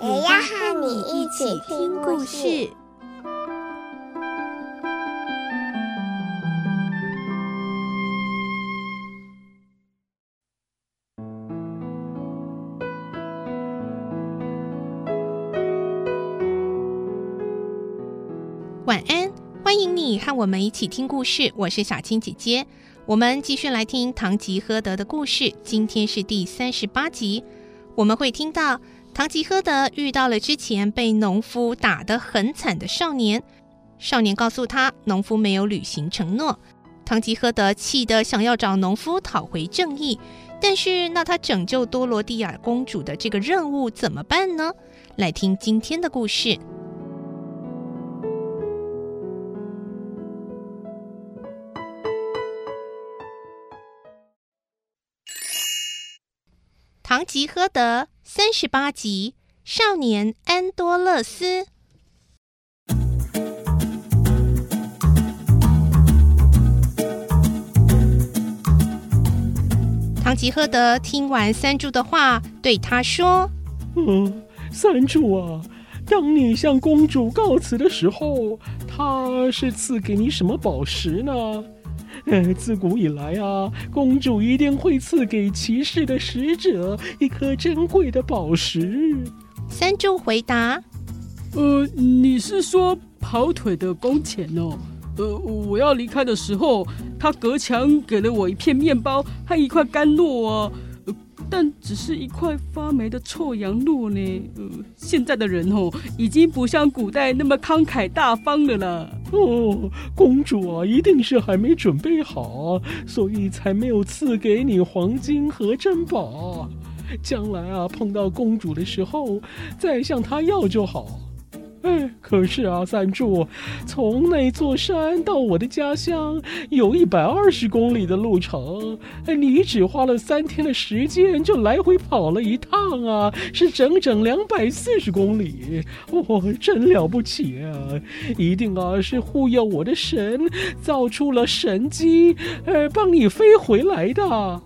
也要和你一起听故事。晚安，欢迎你和我们一起听故事。我是小青姐姐，我们继续来听《堂吉诃德》的故事。今天是第三十八集，我们会听到唐吉诃德遇到了之前被农夫打得很惨的少年。少年告诉他，农夫没有履行承诺。唐吉诃德气得想要找农夫讨回正义，但是那他拯救多罗蒂亚公主的这个任务怎么办呢？来听今天的故事。堂吉诃德三十八集，少年安多勒斯。堂吉诃德听完三柱的话，对他说：“嗯，三柱啊，当你向公主告辞的时候，她是赐给你什么宝石呢？”呃，自古以来啊，公主一定会赐给骑士的使者一颗珍贵的宝石。三柱回答：“呃，你是说跑腿的工钱哦？呃，我要离开的时候，他隔墙给了我一片面包和一块干酪啊。”但只是一块发霉的臭羊肉呢。呃，现在的人哦，已经不像古代那么慷慨大方的了。哦，公主啊，一定是还没准备好，所以才没有赐给你黄金和珍宝。将来啊，碰到公主的时候，再向她要就好。哎，可是啊，三柱，从那座山到我的家乡有一百二十公里的路程，哎，你只花了三天的时间就来回跑了一趟啊，是整整两百四十公里，哦，真了不起啊！一定啊是护佑我的神造出了神机，呃，帮你飞回来的。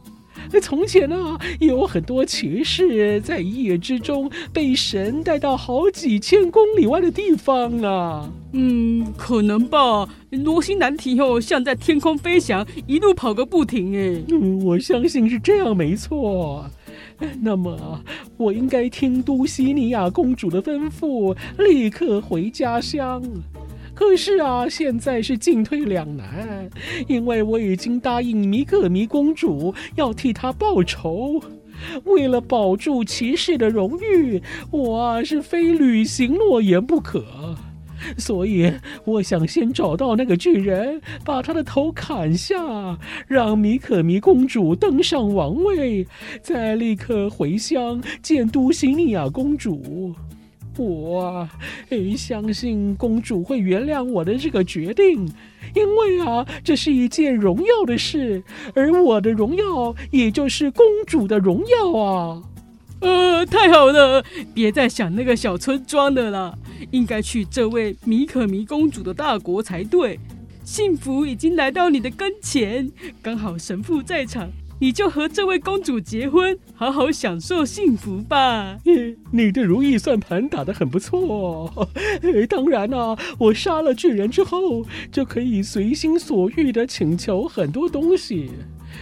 从前啊，有很多骑士在一夜之中被神带到好几千公里外的地方啊。嗯，可能吧。罗西南提哦，像在天空飞翔，一路跑个不停。哎，嗯，我相信是这样，没错。那么，我应该听都西尼亚公主的吩咐，立刻回家乡。可是啊，现在是进退两难，因为我已经答应米可米公主要替她报仇，为了保住骑士的荣誉，我啊是非履行诺言不可。所以，我想先找到那个巨人，把他的头砍下，让米可米公主登上王位，再立刻回乡见都西利亚公主。我啊，相信公主会原谅我的这个决定，因为啊，这是一件荣耀的事，而我的荣耀也就是公主的荣耀啊！呃，太好了，别再想那个小村庄的了，应该去这位米可米公主的大国才对。幸福已经来到你的跟前，刚好神父在场。你就和这位公主结婚，好好享受幸福吧。你你的如意算盘打得很不错。当然啦、啊，我杀了巨人之后，就可以随心所欲地请求很多东西。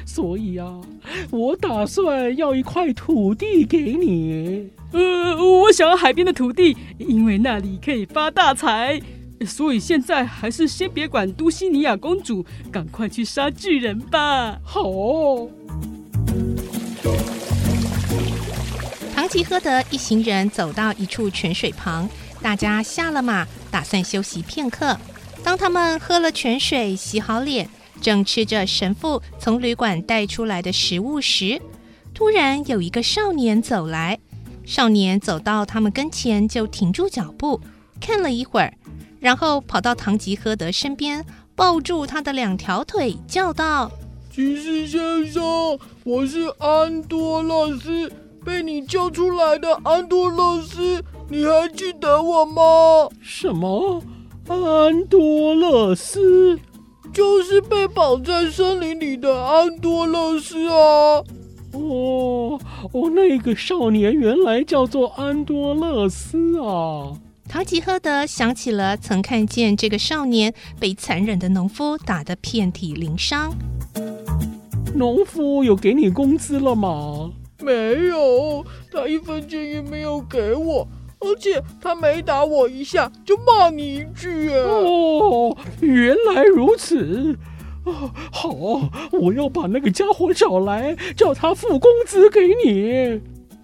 所以啊，我打算要一块土地给你。呃，我想要海边的土地，因为那里可以发大财。所以现在还是先别管都西尼亚公主，赶快去杀巨人吧。好。唐吉诃德一行人走到一处泉水旁，大家下了马，打算休息片刻。当他们喝了泉水，洗好脸，正吃着神父从旅馆带出来的食物时，突然有一个少年走来。少年走到他们跟前，就停住脚步，看了一会儿，然后跑到唐吉诃德身边，抱住他的两条腿，叫道：“骑士先生，我是安多勒斯，被你救出来的安多勒斯，你还记得我吗？”“什么？安多勒斯？就是被绑在森林里的安多勒斯啊！”哦，哦，那个少年原来叫做安多勒斯啊！唐吉诃德想起了曾看见这个少年被残忍的农夫打得遍体鳞伤。农夫有给你工资了吗？没有，他一分钱也没有给我，而且他每打我一下就骂你一句。哦，原来如此。哦，好，我要把那个家伙找来，叫他付工资给你。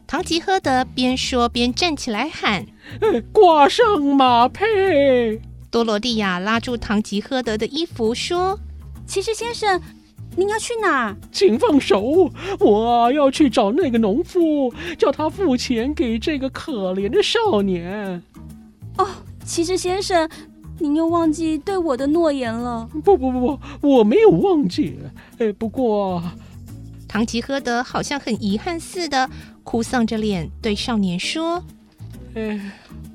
唐吉诃德边说边站起来喊：“ 挂上马匹！”多罗蒂亚拉住唐吉诃德的衣服说：“骑士先生，您要去哪？请放手！我要去找那个农夫，叫他付钱给这个可怜的少年。”哦，骑士先生。您又忘记对我的诺言了？不不不不，我没有忘记。哎，不过，唐吉诃德好像很遗憾似的，哭丧着脸对少年说：“哎，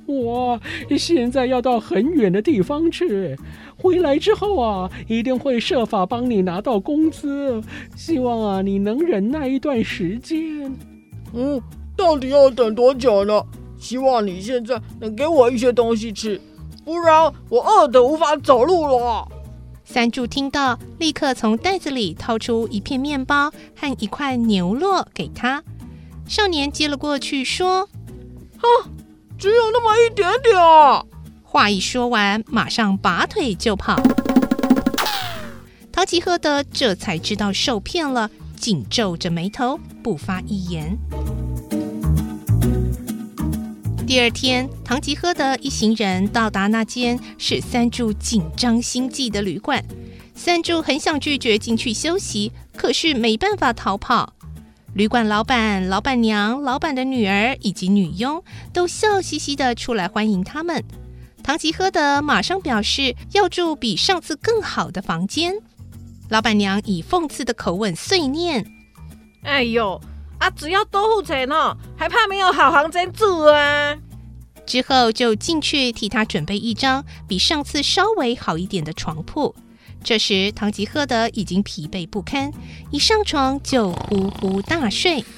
我现在要到很远的地方去，回来之后啊，一定会设法帮你拿到工资。希望啊，你能忍耐一段时间。嗯，到底要等多久呢？希望你现在能给我一些东西吃。”不然我饿得无法走路了。三柱听到，立刻从袋子里掏出一片面包和一块牛酪给他。少年接了过去，说：“啊，只有那么一点点。”话一说完，马上拔腿就跑。陶吉诃德这才知道受骗了，紧皱着眉头，不发一言。第二天，唐吉诃德一行人到达那间是三柱紧张心悸的旅馆。三柱很想拒绝进去休息，可是没办法逃跑。旅馆老板、老板娘、老板的女儿以及女佣都笑嘻嘻地出来欢迎他们。唐吉诃德马上表示要住比上次更好的房间。老板娘以讽刺的口吻碎念：“哎呦！”啊，只要多付钱哦，还怕没有好房间住啊？之后就进去替他准备一张比上次稍微好一点的床铺。这时，唐吉诃德已经疲惫不堪，一上床就呼呼大睡。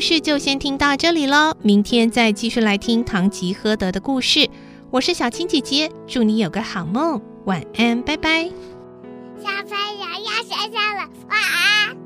故事就先听到这里喽，明天再继续来听唐吉诃德的故事。我是小青姐姐，祝你有个好梦，晚安，拜拜。小朋友要睡觉了，晚安。